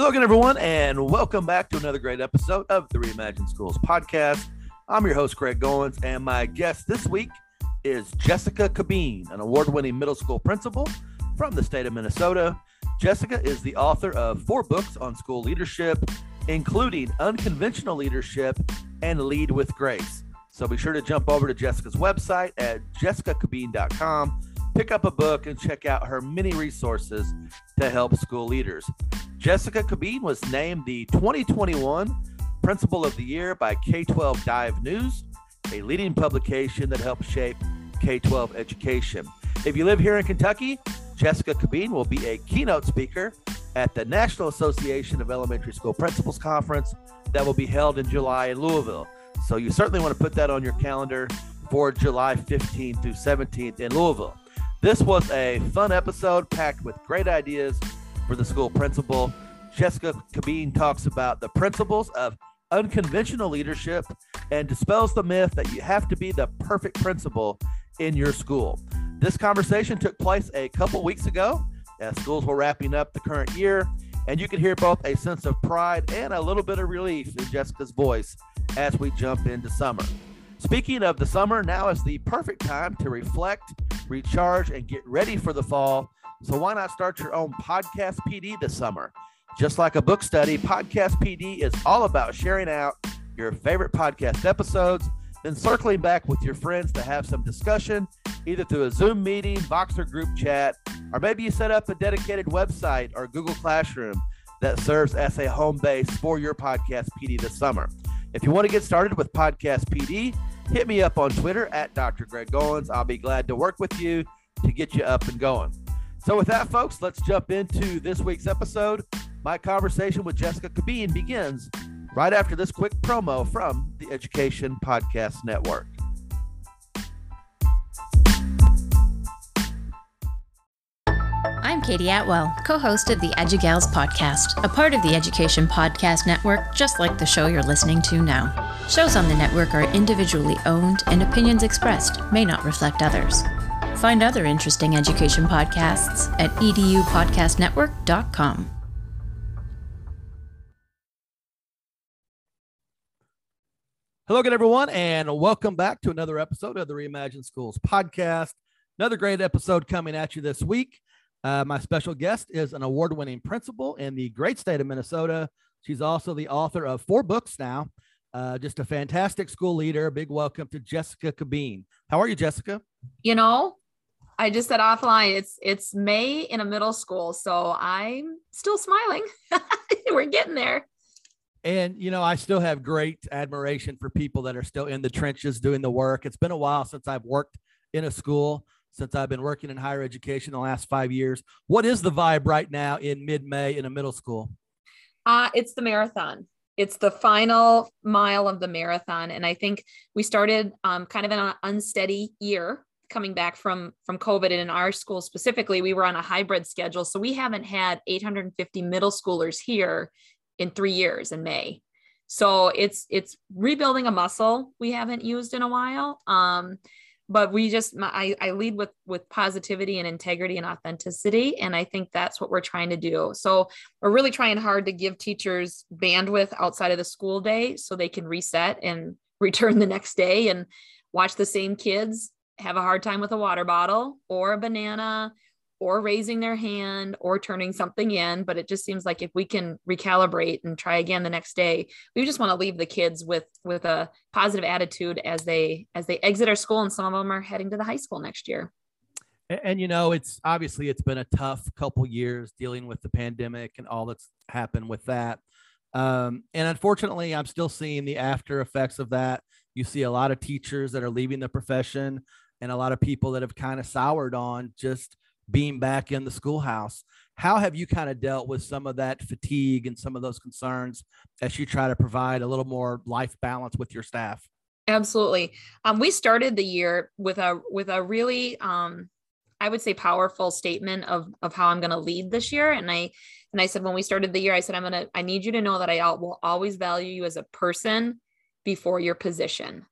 Hello again, everyone, and welcome back to another great episode of the Reimagine Schools podcast. I'm your host, Greg Goins, and my guest this week is Jessica Cabeen, an award winning middle school principal from the state of Minnesota. Jessica is the author of four books on school leadership, including Unconventional Leadership and Lead with Grace. So be sure to jump over to Jessica's website at jessicacabeen.com, pick up a book, and check out her many resources to help school leaders. Jessica Cabeen was named the 2021 Principal of the Year by K 12 Dive News, a leading publication that helps shape K 12 education. If you live here in Kentucky, Jessica Cabeen will be a keynote speaker at the National Association of Elementary School Principals Conference that will be held in July in Louisville. So you certainly want to put that on your calendar for July 15th through 17th in Louisville. This was a fun episode packed with great ideas for the school principal. Jessica Cabeen talks about the principles of unconventional leadership and dispels the myth that you have to be the perfect principal in your school. This conversation took place a couple weeks ago as schools were wrapping up the current year, and you can hear both a sense of pride and a little bit of relief in Jessica's voice as we jump into summer. Speaking of the summer, now is the perfect time to reflect, recharge, and get ready for the fall so why not start your own podcast PD this summer? Just like a book study, Podcast PD is all about sharing out your favorite podcast episodes, then circling back with your friends to have some discussion, either through a Zoom meeting, Voxer group chat, or maybe you set up a dedicated website or Google Classroom that serves as a home base for your podcast PD this summer. If you want to get started with Podcast PD, hit me up on Twitter at Dr. Greg Goins. I'll be glad to work with you to get you up and going. So, with that, folks, let's jump into this week's episode. My conversation with Jessica Cabeen begins right after this quick promo from the Education Podcast Network. I'm Katie Attwell, co host of the EduGals podcast, a part of the Education Podcast Network, just like the show you're listening to now. Shows on the network are individually owned, and opinions expressed may not reflect others. Find other interesting education podcasts at edupodcastnetwork.com. Hello again, everyone, and welcome back to another episode of the Reimagine Schools podcast. Another great episode coming at you this week. Uh, my special guest is an award winning principal in the great state of Minnesota. She's also the author of four books now. Uh, just a fantastic school leader. A Big welcome to Jessica Cabeen. How are you, Jessica? You know, I just said offline, it's it's May in a middle school, so I'm still smiling. We're getting there. And you know, I still have great admiration for people that are still in the trenches doing the work. It's been a while since I've worked in a school, since I've been working in higher education the last five years. What is the vibe right now in mid-May in a middle school? Uh, it's the marathon. It's the final mile of the marathon. And I think we started um, kind of in an unsteady year coming back from from covid and in our school specifically we were on a hybrid schedule so we haven't had 850 middle schoolers here in three years in may so it's it's rebuilding a muscle we haven't used in a while um, but we just I, I lead with with positivity and integrity and authenticity and i think that's what we're trying to do. So we're really trying hard to give teachers bandwidth outside of the school day so they can reset and return the next day and watch the same kids have a hard time with a water bottle or a banana or raising their hand or turning something in but it just seems like if we can recalibrate and try again the next day we just want to leave the kids with with a positive attitude as they as they exit our school and some of them are heading to the high school next year. And, and you know it's obviously it's been a tough couple years dealing with the pandemic and all that's happened with that. Um, and unfortunately i'm still seeing the after effects of that. You see a lot of teachers that are leaving the profession and a lot of people that have kind of soured on just being back in the schoolhouse. How have you kind of dealt with some of that fatigue and some of those concerns as you try to provide a little more life balance with your staff? Absolutely. Um, we started the year with a with a really um, I would say powerful statement of of how I'm going to lead this year. And I and I said when we started the year, I said I'm gonna I need you to know that I will always value you as a person before your position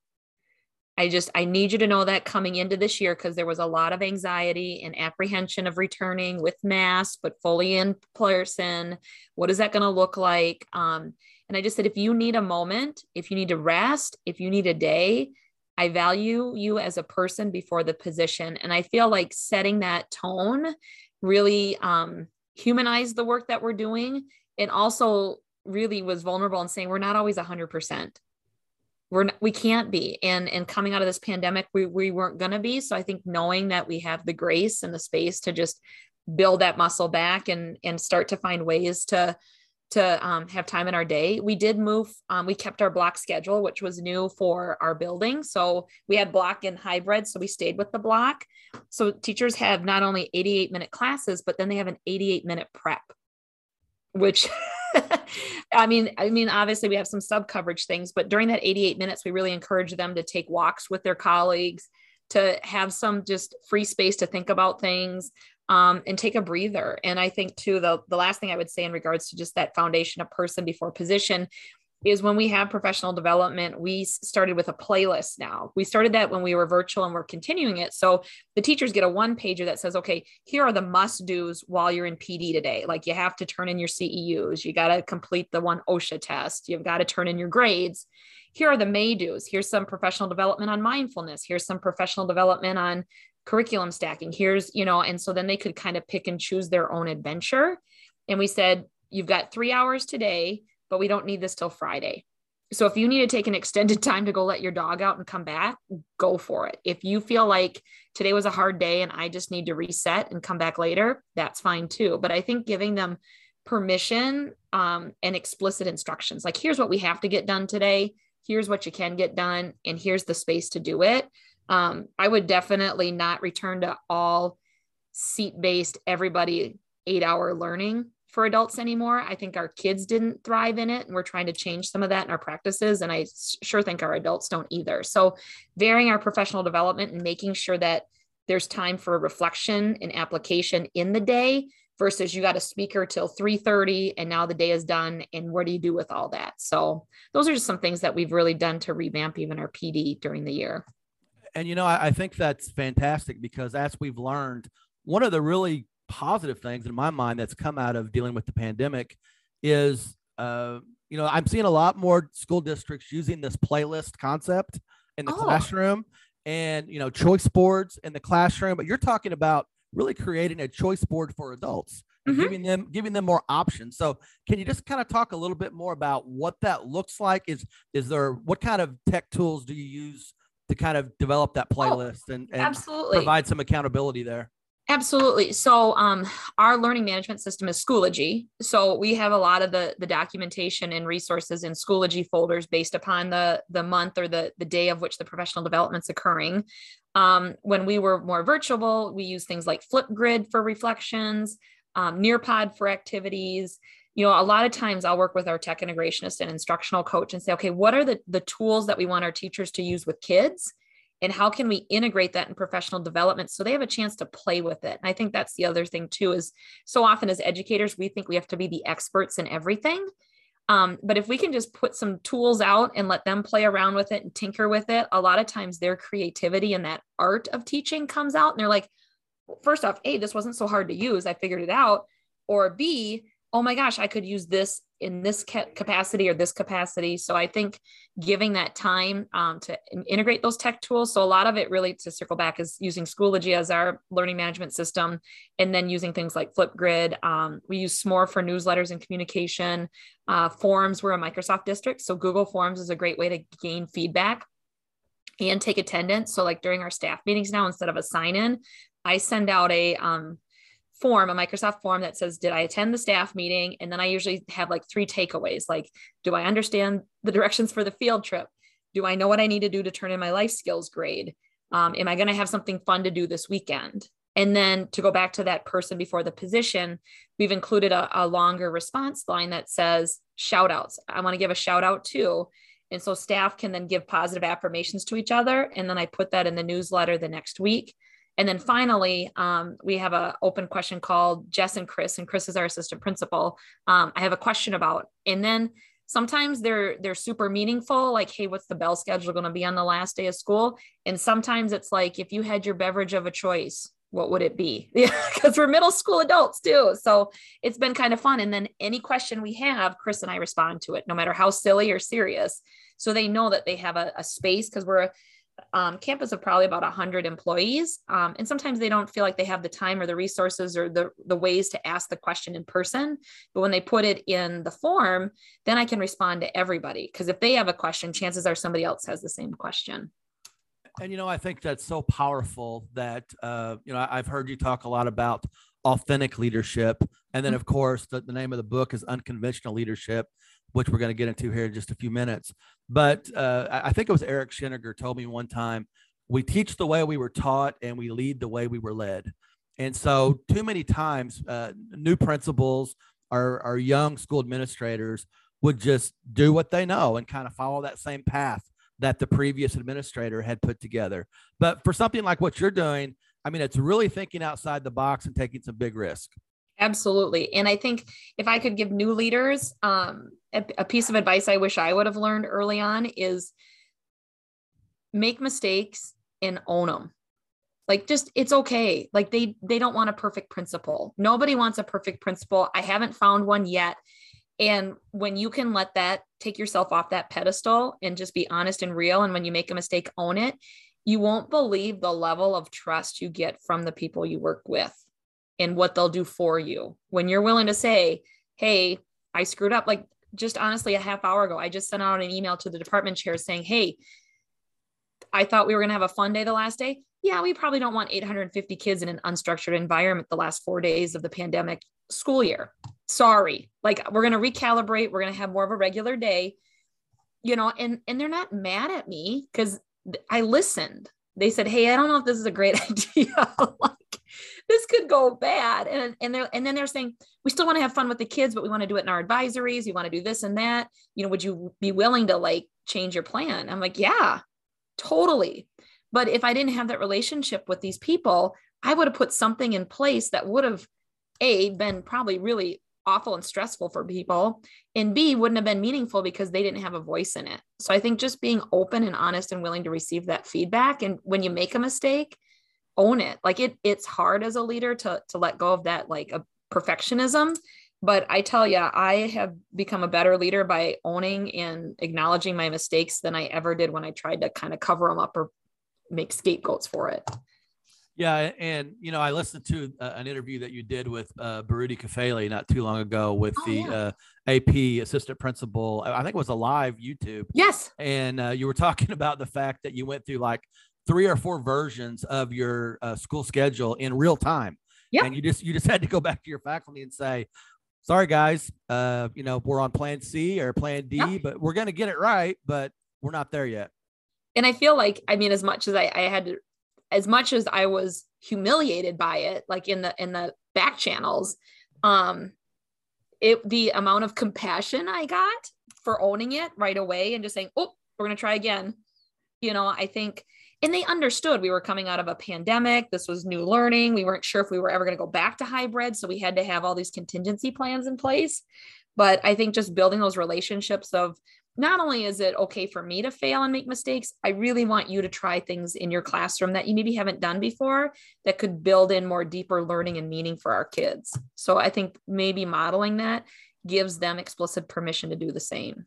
I just, I need you to know that coming into this year, because there was a lot of anxiety and apprehension of returning with masks, but fully in person. What is that going to look like? Um, and I just said, if you need a moment, if you need to rest, if you need a day, I value you as a person before the position. And I feel like setting that tone really um, humanized the work that we're doing and also really was vulnerable and saying we're not always 100% we're not, we can't be and and coming out of this pandemic we, we weren't going to be. So i think knowing that we have the grace and the space to just build that muscle back and and start to find ways to to um, have time in our day we did move um, we kept our block schedule which was new for our building. So we had block and hybrid so we stayed with the block. So teachers have not only 88 minute classes but then they have an 88 minute prep which I mean, I mean, obviously we have some sub coverage things, but during that 88 minutes, we really encourage them to take walks with their colleagues, to have some just free space to think about things, um, and take a breather. And I think too, the the last thing I would say in regards to just that foundation of person before position is when we have professional development, we started with a playlist now. We started that when we were virtual and we're continuing it. So the teachers get a one pager that says, okay, here are the must do's while you're in PD today. Like you have to turn in your CEUs, you got to complete the one OSHA test, you've got to turn in your grades. Here are the may do's. Here's some professional development on mindfulness. Here's some professional development on curriculum stacking. Here's, you know, and so then they could kind of pick and choose their own adventure. And we said, you've got three hours today but we don't need this till Friday. So if you need to take an extended time to go let your dog out and come back, go for it. If you feel like today was a hard day and I just need to reset and come back later, that's fine too. But I think giving them permission um, and explicit instructions like, here's what we have to get done today, here's what you can get done, and here's the space to do it. Um, I would definitely not return to all seat based, everybody eight hour learning for adults anymore. I think our kids didn't thrive in it, and we're trying to change some of that in our practices. And I sure think our adults don't either. So, varying our professional development and making sure that there's time for reflection and application in the day versus you got a speaker till 3:30 and now the day is done and what do you do with all that so those are just some things that we've really done to revamp even our pd during the year and you know I, I think that's fantastic because as we've learned one of the really positive things in my mind that's come out of dealing with the pandemic is uh, you know i'm seeing a lot more school districts using this playlist concept in the oh. classroom and you know choice boards in the classroom but you're talking about really creating a choice board for adults mm-hmm. giving them giving them more options so can you just kind of talk a little bit more about what that looks like is is there what kind of tech tools do you use to kind of develop that oh, playlist oh, and, and absolutely. provide some accountability there Absolutely. So um, our learning management system is Schoology. So we have a lot of the, the documentation and resources in Schoology folders based upon the, the month or the, the day of which the professional development's occurring. Um, when we were more virtual, we use things like Flipgrid for reflections, um, Nearpod for activities. You know, a lot of times I'll work with our tech integrationist and instructional coach and say, okay, what are the, the tools that we want our teachers to use with kids? And how can we integrate that in professional development so they have a chance to play with it? And i think that's the other thing too is so often as educators we think we have to be the experts in everything. Um, but if we can just put some tools out and let them play around with it and tinker with it a lot of times their creativity and that art of teaching comes out and they're like first off a this wasn't so hard to use. I figured it out. Or b oh my gosh, I could use this in this capacity or this capacity. So I think giving that time um, to integrate those tech tools. So a lot of it really to circle back is using Schoology as our learning management system, and then using things like Flipgrid. Um, we use Smore for newsletters and communication. Uh, forums, we're a Microsoft district, so Google Forms is a great way to gain feedback and take attendance. So like during our staff meetings now, instead of a sign in, I send out a um, form, a Microsoft form that says, Did I attend the staff meeting? And then I usually have like three takeaways like, Do I understand the directions for the field trip? Do I know what I need to do to turn in my life skills grade? Um, am I going to have something fun to do this weekend? And then to go back to that person before the position, we've included a, a longer response line that says shout outs. I want to give a shout out too. And so staff can then give positive affirmations to each other. And then I put that in the newsletter the next week. And then finally, um, we have an open question called Jess and Chris, and Chris is our assistant principal. Um, I have a question about, and then sometimes they're they're super meaningful like hey what's the bell schedule going to be on the last day of school? And sometimes it's like if you had your beverage of a choice what would it be? Because we're middle school adults too so it's been kind of fun. And then any question we have chris and i respond to it no matter how silly or serious. So they know that they have a, a space because we're um, campus of probably about 100 employees. Um, and sometimes they don't feel like they have the time or the resources or the, the ways to ask the question in person. But when they put it in the form then i can respond to everybody. Because if they have a question chances are somebody else has the same question. And you know i think that's so powerful that uh, you know i've heard you talk a lot about authentic leadership. And then mm-hmm. of course the, the name of the book is unconventional leadership which we're going to get into here in just a few minutes. But uh, I think it was Eric Sheninger told me one time, we teach the way we were taught and we lead the way we were led. And so, too many times, uh, new principals, our, our young school administrators would just do what they know and kind of follow that same path that the previous administrator had put together. But for something like what you're doing, I mean, it's really thinking outside the box and taking some big risk. Absolutely. And I think if I could give new leaders um, a, a piece of advice I wish I would have learned early on is make mistakes and own them. Like just it's okay. Like they they don't want a perfect principal. Nobody wants a perfect principal. I haven't found one yet. And when you can let that take yourself off that pedestal and just be honest and real and when you make a mistake own it, you won't believe the level of trust you get from the people you work with and what they'll do for you. When you're willing to say, hey, I screwed up, like just honestly, a half hour ago, I just sent out an email to the department chair saying, hey, I thought we were going to have a fun day the last day. Yeah, we probably don't want 850 kids in an unstructured environment the last four days of the pandemic school year. Sorry. Like we're going to recalibrate. We're going to have more of a regular day, you know, and, and they're not mad at me because I listened. They said, Hey, I don't know if this is a great idea. This could go bad. And, and they're, and then they're saying, we still want to have fun with the kids, but we want to do it in our advisories. You want to do this and that, you know, would you be willing to like change your plan? I'm like, yeah, totally. But if I didn't have that relationship with these people, I would have put something in place that would have a been probably really awful and stressful for people and b wouldn't have been meaningful because they didn't have a voice in it so i think just being open and honest and willing to receive that feedback and when you make a mistake own it like it it's hard as a leader to to let go of that like a perfectionism but i tell you i have become a better leader by owning and acknowledging my mistakes than i ever did when i tried to kind of cover them up or make scapegoats for it yeah, and you know, I listened to uh, an interview that you did with uh, Baruti Kafele not too long ago with oh, the yeah. uh, AP assistant principal. I think it was a live YouTube. Yes. And uh, you were talking about the fact that you went through like three or four versions of your uh, school schedule in real time. Yeah. And you just you just had to go back to your faculty and say, "Sorry, guys, uh, you know we're on Plan C or Plan D, yeah. but we're going to get it right, but we're not there yet." And I feel like, I mean, as much as I, I had to, as much as I was humiliated by it, like in the in the back channels, um, it the amount of compassion I got for owning it right away and just saying, "Oh, we're going to try again." You know, I think and they understood we were coming out of a pandemic this was new learning we weren't sure if we were ever going to go back to hybrid so we had to have all these contingency plans in place. But i think just building those relationships of not only is it okay for me to fail and make mistakes i really want you to try things in your classroom that you maybe haven't done before that could build in more deeper learning and meaning for our kids. So i think maybe modeling that gives them explicit permission to do the same.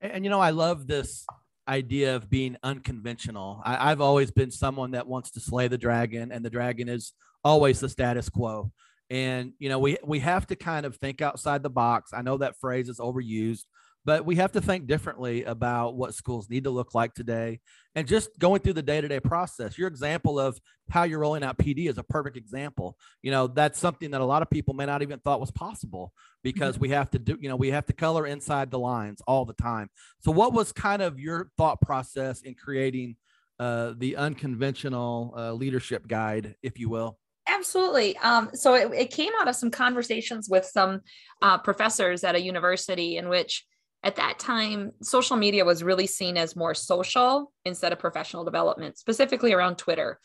And you know i love this idea of being unconventional. I, have always been someone that wants to slay the dragon, and the dragon is always the status quo. And you know, we we have to kind of think outside the box. I know that phrase is overused, but we have to think differently about what schools need to look like today and just going through the day-to-day process your example of how you're rolling out pd is a perfect example you know that's something that a lot of people may not even thought was possible because mm-hmm. we have to do you know we have to color inside the lines all the time so what was kind of your thought process in creating uh, the unconventional uh, leadership guide if you will Absolutely. Um, so it, it, came out of some conversations with some uh, professors at a university in which at that time, social media was really seen as more social instead of professional development, specifically around Twitter.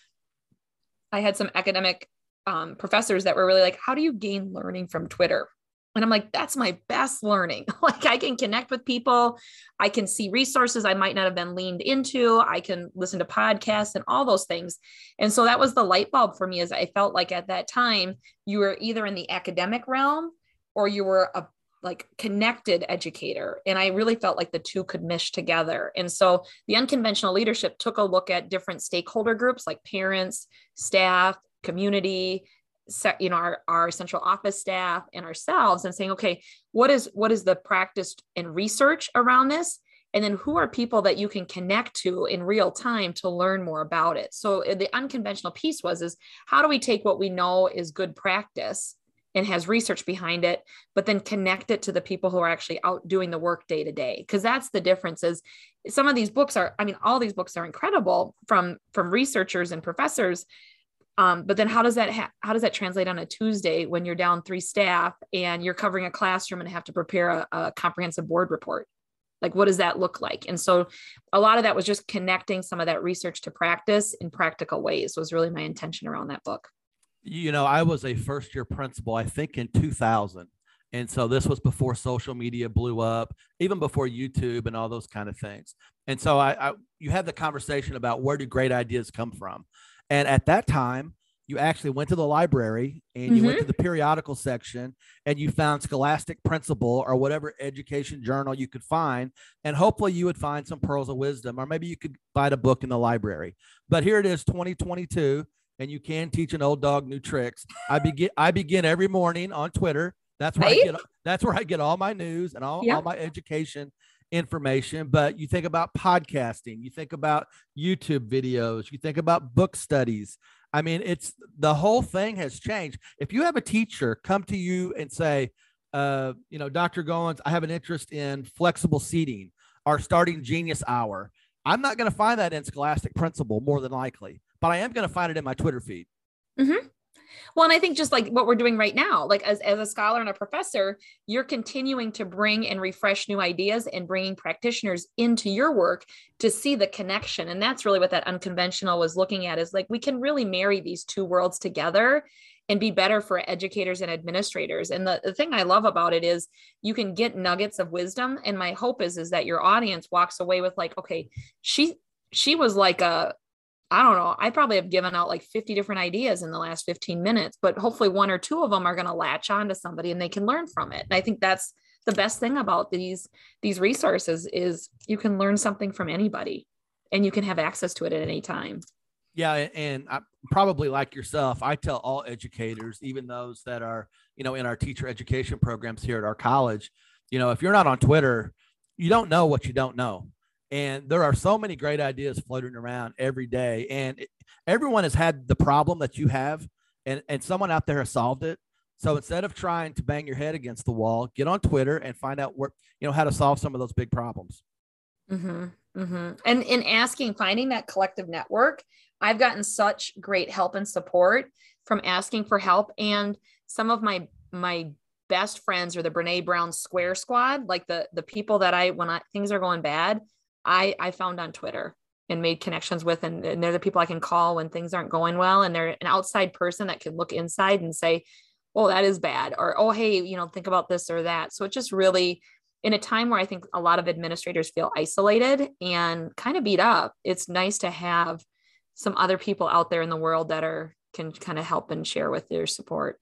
I had some academic um, professors that were really like, How do you gain learning from Twitter? And I'm like, that's my best learning. like I can connect with people. I can see resources I might not have been leaned into. I can listen to podcasts and all those things. And so that was the light bulb for me as I felt like at that time you were either in the academic realm or you were a like connected educator and i really felt like the two could mesh together. And so the unconventional leadership took a look at different stakeholder groups like parents staff community you know our, our central office staff and ourselves and saying okay what is what is the practice and research around this? And then who are people that you can connect to in real time to learn more about it? So uh, the unconventional piece was is how do we take what we know is good practice and has research behind it but then connect it to the people who are actually out doing the work day to day. Because that's the difference is some of these books are i mean all these books are incredible from from researchers and professors um, but then how does that ha- how does that translate on a tuesday when you're down three staff and you're covering a classroom and have to prepare a, a comprehensive board report? Like what does that look like? And so a lot of that was just connecting some of that research to practice in practical ways was really my intention around that book you know, I was a first year principal, I think in 2000. And so this was before social media blew up, even before YouTube and all those kind of things. And so I, I you had the conversation about where do great ideas come from? And at that time, you actually went to the library and you mm-hmm. went to the periodical section and you found Scholastic Principal or whatever education journal you could find. And hopefully you would find some pearls of wisdom, or maybe you could find a book in the library. But here it is, 2022 and you can teach an old dog new tricks. I begin I begin every morning on Twitter. That's where right? I get that's where I get all my news and all, all my education information. But you think about podcasting, you think about YouTube videos, you think about book studies. I mean, it's the whole thing has changed. If you have a teacher come to you and say, uh, you know, Dr. Goins, I have an interest in flexible seating or starting genius hour. I'm not going to find that in Scholastic Principal more than likely but I am going to find it in my Twitter feed. Mm-hmm. Well, and I think just like what we're doing right now, like as, as a scholar and a professor, you're continuing to bring and refresh new ideas and bringing practitioners into your work to see the connection. And that's really what that unconventional was looking at is like we can really marry these two worlds together and be better for educators and administrators. And the, the thing I love about it is you can get nuggets of wisdom. And my hope is, is that your audience walks away with like, okay, she she was like a I don't know. I probably have given out like 50 different ideas in the last 15 minutes, but hopefully one or two of them are going to latch on to somebody and they can learn from it. And I think that's the best thing about these these resources is you can learn something from anybody and you can have access to it at any time. Yeah, and I, probably like yourself, I tell all educators, even those that are, you know, in our teacher education programs here at our college, you know, if you're not on Twitter, you don't know what you don't know and there are so many great ideas floating around every day. And everyone has had the problem that you have and, and someone out there has solved it. So instead of trying to bang your head against the wall get on twitter and find out where you know how to solve some of those big problems. Mm-hmm, mm-hmm. and in asking finding that collective network i've gotten such great help and support from asking for help. And some of my my best friends are the brene brown square squad like the the people that i when I, things are going bad I I found on Twitter and made connections with and, and they're the people I can call when things aren't going well and they're an outside person that can look inside and say, "Oh, that is bad," or "Oh, hey, you know, think about this or that." So it just really in a time where I think a lot of administrators feel isolated and kind of beat up, it's nice to have some other people out there in the world that are can kind of help and share with their support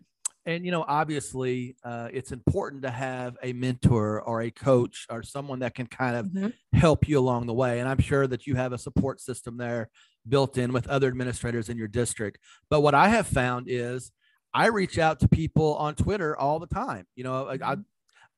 and you know obviously uh, it's important to have a mentor or a coach or someone that can kind of mm-hmm. help you along the way and i'm sure that you have a support system there built in with other administrators in your district but what i have found is i reach out to people on twitter all the time you know mm-hmm. I,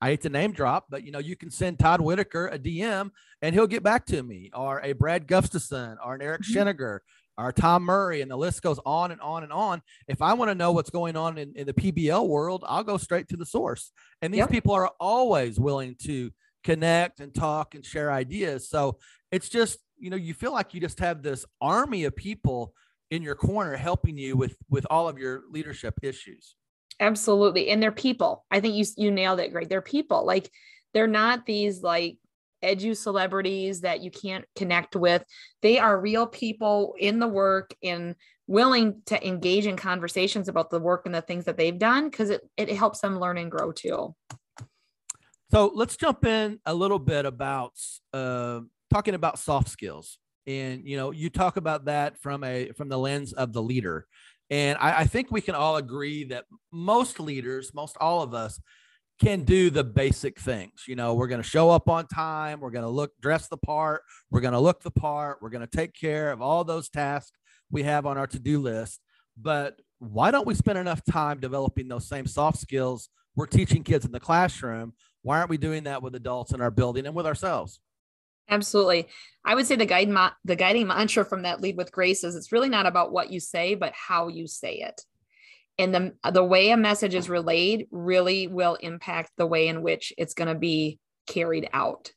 I hate to name drop, but you know, you can send Todd Whitaker a DM and he'll get back to me, or a Brad Gustafson, or an Eric mm our Tom Murray, and the list goes on and on and on. If I want to know what's going on in, in the PBL world, I'll go straight to the source. And these yep. people are always willing to connect and talk and share ideas. So it's just, you know, you feel like you just have this army of people in your corner helping you with with all of your leadership issues. Absolutely. And they're people. I think you you nailed it great. They're people. Like they're not these like edu celebrities that you can't connect with. They are real people in the work and willing to engage in conversations about the work and the things that they've done because it, it helps them learn and grow too. So let's jump in a little bit about uh, talking about soft skills. And you know, you talk about that from a from the lens of the leader. And I, I think we can all agree that most leaders, most all of us, can do the basic things. You know, we're going to show up on time. We're going to look, dress the part. We're going to look the part. We're going to take care of all those tasks we have on our to do list. But why don't we spend enough time developing those same soft skills we're teaching kids in the classroom? Why aren't we doing that with adults in our building and with ourselves? Absolutely. I would say the guide the guiding mantra from that lead with grace is it's really not about what you say, but how you say it and the the way a message is relayed really will impact the way in which it's going to be carried out.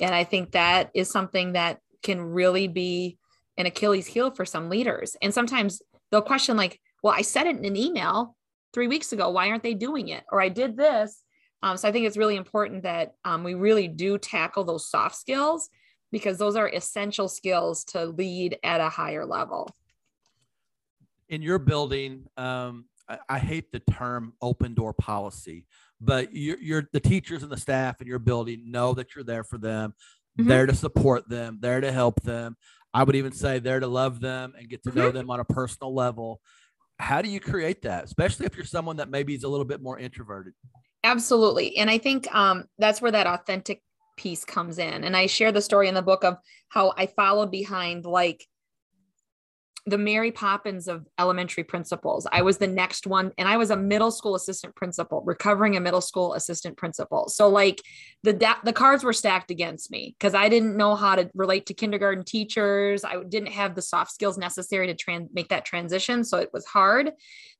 And i think that is something that can really be an achilles heel for some leaders. And sometimes they'll question like well i said it in an email three weeks ago. Why aren't they doing it? Or i did this. Um, so i think it's really important that um, we really do tackle those soft skills because those are essential skills to lead at a higher level in your building, um, I, I, hate the term open door policy, but you're, you're, the teachers and the staff in your building know that you're there for them, mm-hmm. there to support them, there to help them. I would even say there to love them and get to mm-hmm. know them on a personal level. How do you create that, especially if you're someone that maybe is a little bit more introverted? Absolutely. And I think um, that's where that authentic piece comes in. And I share the story in the book of how I followed behind like the Mary Poppins of elementary principals. I was the next one, and I was a middle school assistant principal, recovering a middle school assistant principal. So like the the cards were stacked against me because I didn't know how to relate to kindergarten teachers. I didn't have the soft skills necessary to trans- make that transition, so it was hard.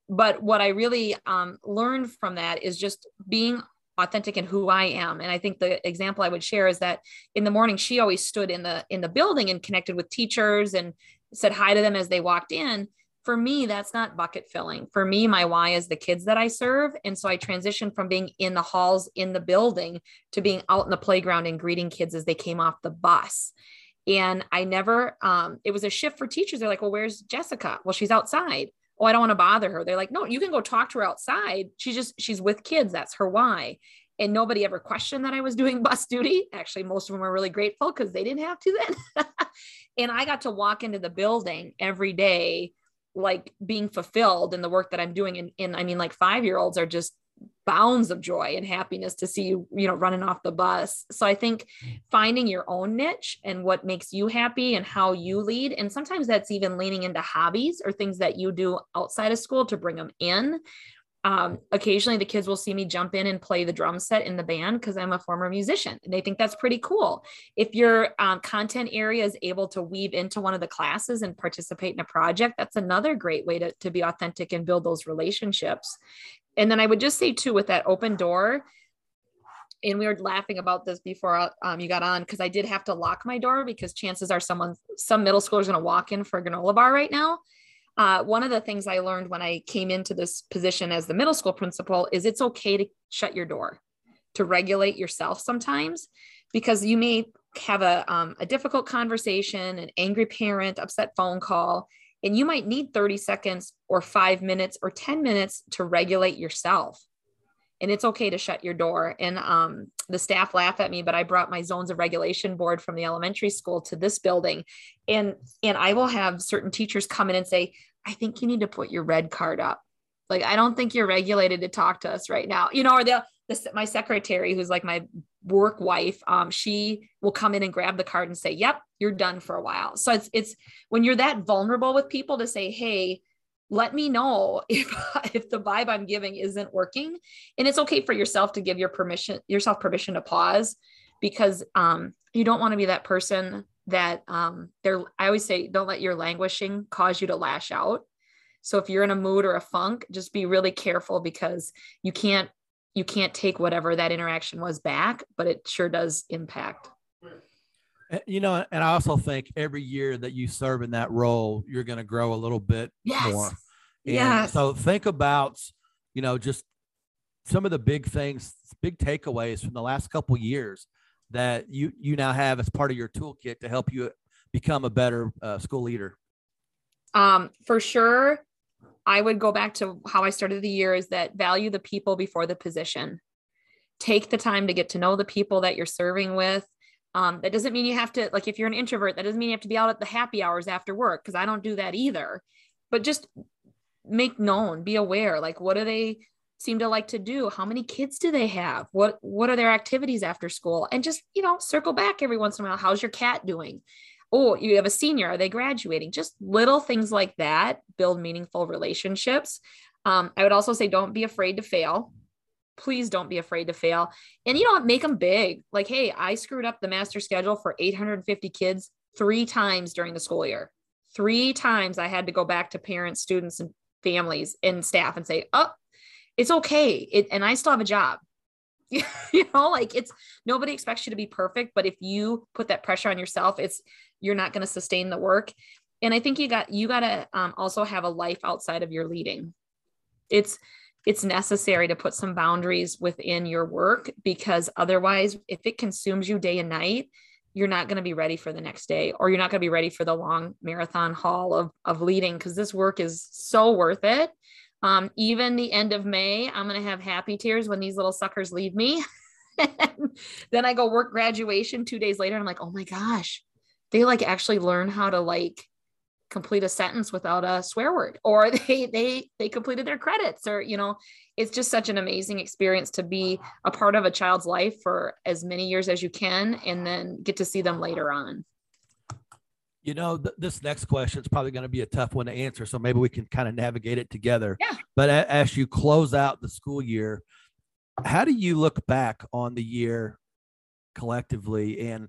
But what I really um, learned from that is just being authentic in who I am. And I think the example I would share is that in the morning she always stood in the in the building and connected with teachers and said hi to them as they walked in for me that's not bucket filling. For me my why is the kids that i serve. And so i transitioned from being in the halls in the building to being out in the playground and greeting kids as they came off the bus. And i never um, it was a shift for teachers. They're like well where's jessica? Well she's outside. Oh i don't want to bother her. They're like no you can go talk to her outside. She's just she's with kids. That's her why and nobody ever questioned that I was doing bus duty. Actually, most of them were really grateful because they didn't have to then. and I got to walk into the building every day, like being fulfilled in the work that I'm doing. And, and I mean, like five year olds are just bounds of joy and happiness to see you, you know, running off the bus. So I think finding your own niche and what makes you happy and how you lead. And sometimes that's even leaning into hobbies or things that you do outside of school to bring them in um, occasionally the kids will see me jump in and play the drum set in the band because I'm a former musician and they think that's pretty cool. If your um, content area is able to weave into one of the classes and participate in a project, that's another great way to, to be authentic and build those relationships. And then I would just say too, with that open door, and we were laughing about this before um, you got on because I did have to lock my door because chances are someone, some middle schooler is going to walk in for a granola bar right now uh, one of the things I learned when I came into this position as the middle school principal is it's okay to shut your door, to regulate yourself sometimes, because you may have a, um, a difficult conversation, an angry parent, upset phone call, and you might need 30 seconds or five minutes or 10 minutes to regulate yourself and it's okay to shut your door. And um, the staff laugh at me, but I brought my zones of regulation board from the elementary school to this building, and and I will have certain teachers come in and say, "I think you need to put your red card up." Like I don't think you're regulated to talk to us right now, you know. Or the, my secretary, who's like my work wife, um, she will come in and grab the card and say, "Yep, you're done for a while." So it's it's when you're that vulnerable with people to say, "Hey." Let me know if if the vibe i'm giving isn't working. And it's okay for yourself to give your permission yourself permission to pause because um, you don't want to be that person that um, they're i always say don't let your languishing cause you to lash out. So if you're in a mood or a funk just be really careful because you can't you can't take whatever that interaction was back but it sure does impact you know, and I also think every year that you serve in that role, you're going to grow a little bit yes. more. Yeah. So think about, you know, just some of the big things, big takeaways from the last couple years that you you now have as part of your toolkit to help you become a better uh, school leader? Um, for sure, I would go back to how I started the year is that value the people before the position. Take the time to get to know the people that you're serving with. Um, that doesn't mean you have to, like, if you're an introvert, that doesn't mean you have to be out at the happy hours after work, because I don't do that either. But just make known, be aware, like, what do they seem to like to do? How many kids do they have? What What are their activities after school? And just, you know, circle back every once in a while. How's your cat doing? oh, you have a senior, are they graduating? Just little things like that build meaningful relationships. Um, I would also say don't be afraid to fail. Please don't be afraid to fail. And you know, what? make them big. Like, hey, I screwed up the master schedule for 850 kids three times during the school year. Three times I had to go back to parents, students, and families and staff and say, oh, it's okay. It, and I still have a job. you know, like it's nobody expects you to be perfect, but if you put that pressure on yourself, it's you're not going to sustain the work. And I think you got you got to um, also have a life outside of your leading. It's it's necessary to put some boundaries within your work because otherwise, if it consumes you day and night, you're not going to be ready for the next day or you're not going to be ready for the long marathon haul of, of leading because this work is so worth it um, even the end of May, I'm going to have happy tears when these little suckers leave me. then I go work graduation two days later. And I'm like, oh my gosh, they like actually learn how to like complete a sentence without a swear word or they they they completed their credits or you know it's just such an amazing experience to be a part of a child's life for as many years as you can and then get to see them later on you know, th- this next question is probably going to be a tough one to answer. So maybe we can kind of navigate it together. Yeah. But a- as you close out the school year, how do you look back on the year collectively and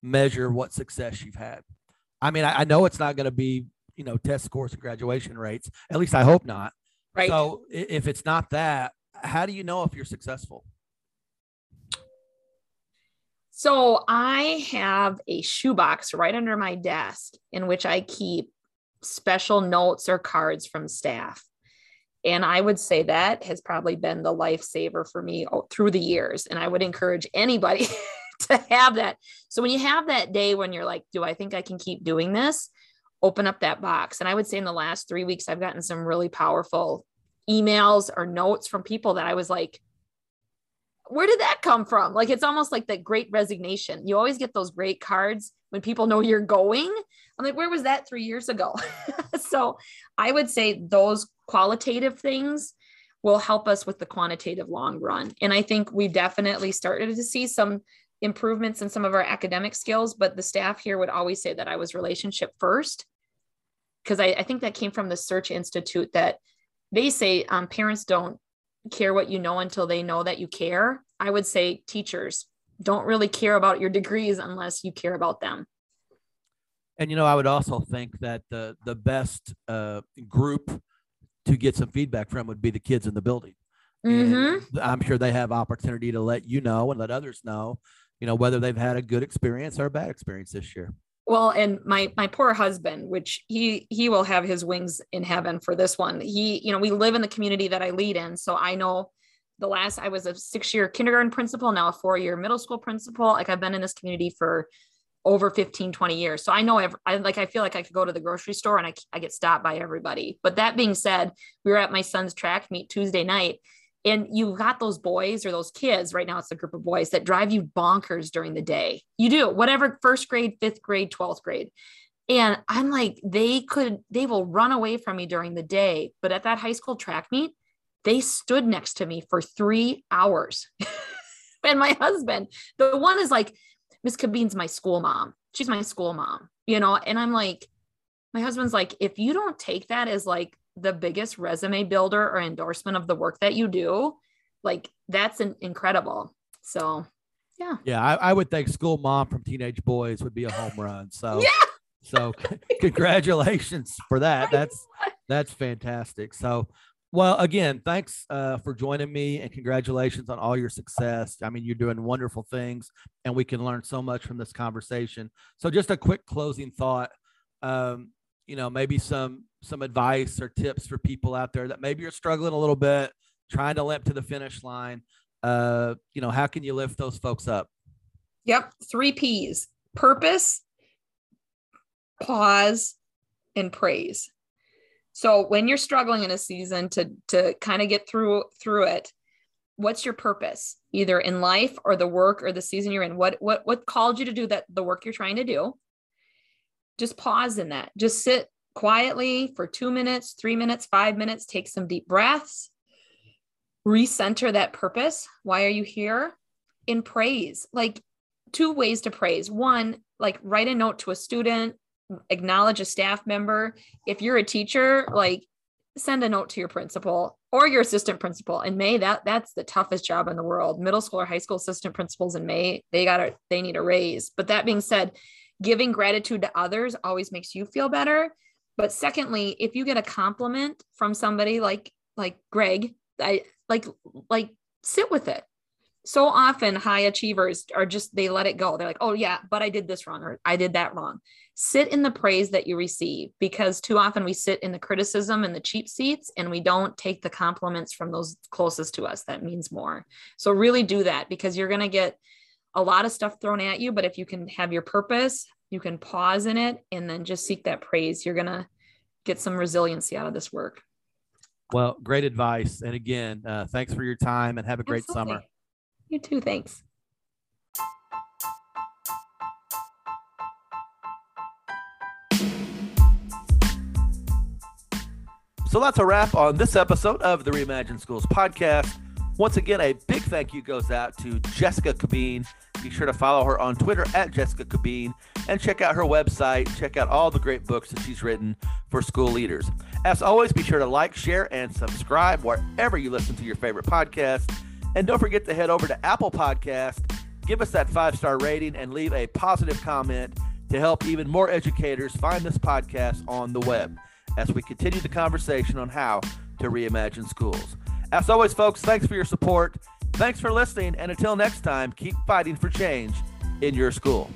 measure what success you've had? I mean, I, I know it's not going to be, you know, test scores and graduation rates. At least I hope not. Right. So if it's not that, how do you know if you're successful? So I have a shoebox right under my desk in which I keep special notes or cards from staff. And I would say that has probably been the lifesaver for me through the years. And I would encourage anybody to have that. So when you have that day when you're like, do I think I can keep doing this? Open up that box. And I would say in the last three weeks, I've gotten some really powerful emails or notes from people that I was like, where did that come from? Like it's almost like the great resignation. You always get those great cards when people know you're going. I'm like, where was that three years ago? so I would say those qualitative things will help us with the quantitative long run. And I think we definitely started to see some improvements in some of our academic skills, but the staff here would always say that I was relationship first. Because I, I, think that came from the Search Institute that they say um, parents don't care what you know until they know that you care. I would say teachers don't really care about your degrees unless you care about them. And you know, I would also think that the the best uh, group to get some feedback from would be the kids in the building. Mm-hmm. I'm sure they have opportunity to let you know and let others know, you know, whether they've had a good experience or a bad experience this year. Well and my my poor husband which he he will have his wings in heaven for this one. He you know we live in the community that i lead in so i know the last i was a six year kindergarten principal now a four year middle school principal. Like i've been in this community for over 15 20 years. So i know every, i like i feel like i could go to the grocery store and I, I get stopped by everybody. But that being said we were at my son's track meet tuesday night and you've got those boys or those kids right now it's a group of boys that drive you bonkers during the day. You do whatever first grade fifth grade 12th grade. And i'm like they could they will run away from me during the day. But at that high school track meet they stood next to me for three hours. And my husband the one is like miss Cabeen's my school mom. She's my school mom you know? And i'm like my husband's like if you don't take that as like the biggest resume builder or endorsement of the work that you do, like that's an incredible. So, yeah. Yeah, I, I would think school mom from teenage boys would be a home run. So, yeah. So, congratulations for that. That's that's fantastic. So, well, again, thanks uh, for joining me and congratulations on all your success. I mean, you're doing wonderful things and we can learn so much from this conversation. So, just a quick closing thought. Um, you know, maybe some some advice or tips for people out there that maybe you're struggling a little bit, trying to limp to the finish line. Uh, you know, how can you lift those folks up? Yep. Three P's purpose, pause, and praise. So when you're struggling in a season to to kind of get through through it, what's your purpose either in life or the work or the season you're in? What what what called you to do that the work you're trying to do? Just pause in that. Just sit quietly for 2 minutes, 3 minutes, 5 minutes, take some deep breaths. Recenter that purpose. Why are you here? In praise. Like two ways to praise. One, like write a note to a student, acknowledge a staff member. If you're a teacher, like send a note to your principal or your assistant principal in may that that's the toughest job in the world middle school or high school assistant principals in may they got to they need a raise but that being said giving gratitude to others always makes you feel better but secondly if you get a compliment from somebody like like greg i like like sit with it. So often high achievers are just they let it go. They're like oh yeah but i did this wrong or i did that wrong. Sit in the praise that you receive because too often we sit in the criticism and the cheap seats and we don't take the compliments from those closest to us. That means more. So really do that because you're going to get a lot of stuff thrown at you but if you can have your purpose you can pause in it and then just seek that praise you're going to get some resiliency out of this work well great advice and again uh, thanks for your time and have a great Absolutely. summer you too. Thanks. So that's a wrap on this episode of the Reimagine Schools podcast. Once again, a big thank you goes out to Jessica Cabeen. Be sure to follow her on Twitter at Jessica Cabeen and check out her website. Check out all the great books that she's written for school leaders. As always, be sure to like, share, and subscribe wherever you listen to your favorite podcast. And don't forget to head over to Apple Podcast, give us that five star rating, and leave a positive comment to help even more educators find this podcast on the web as we continue the conversation on how to reimagine schools. As always, folks, thanks for your support. Thanks for listening. And until next time, keep fighting for change in your school.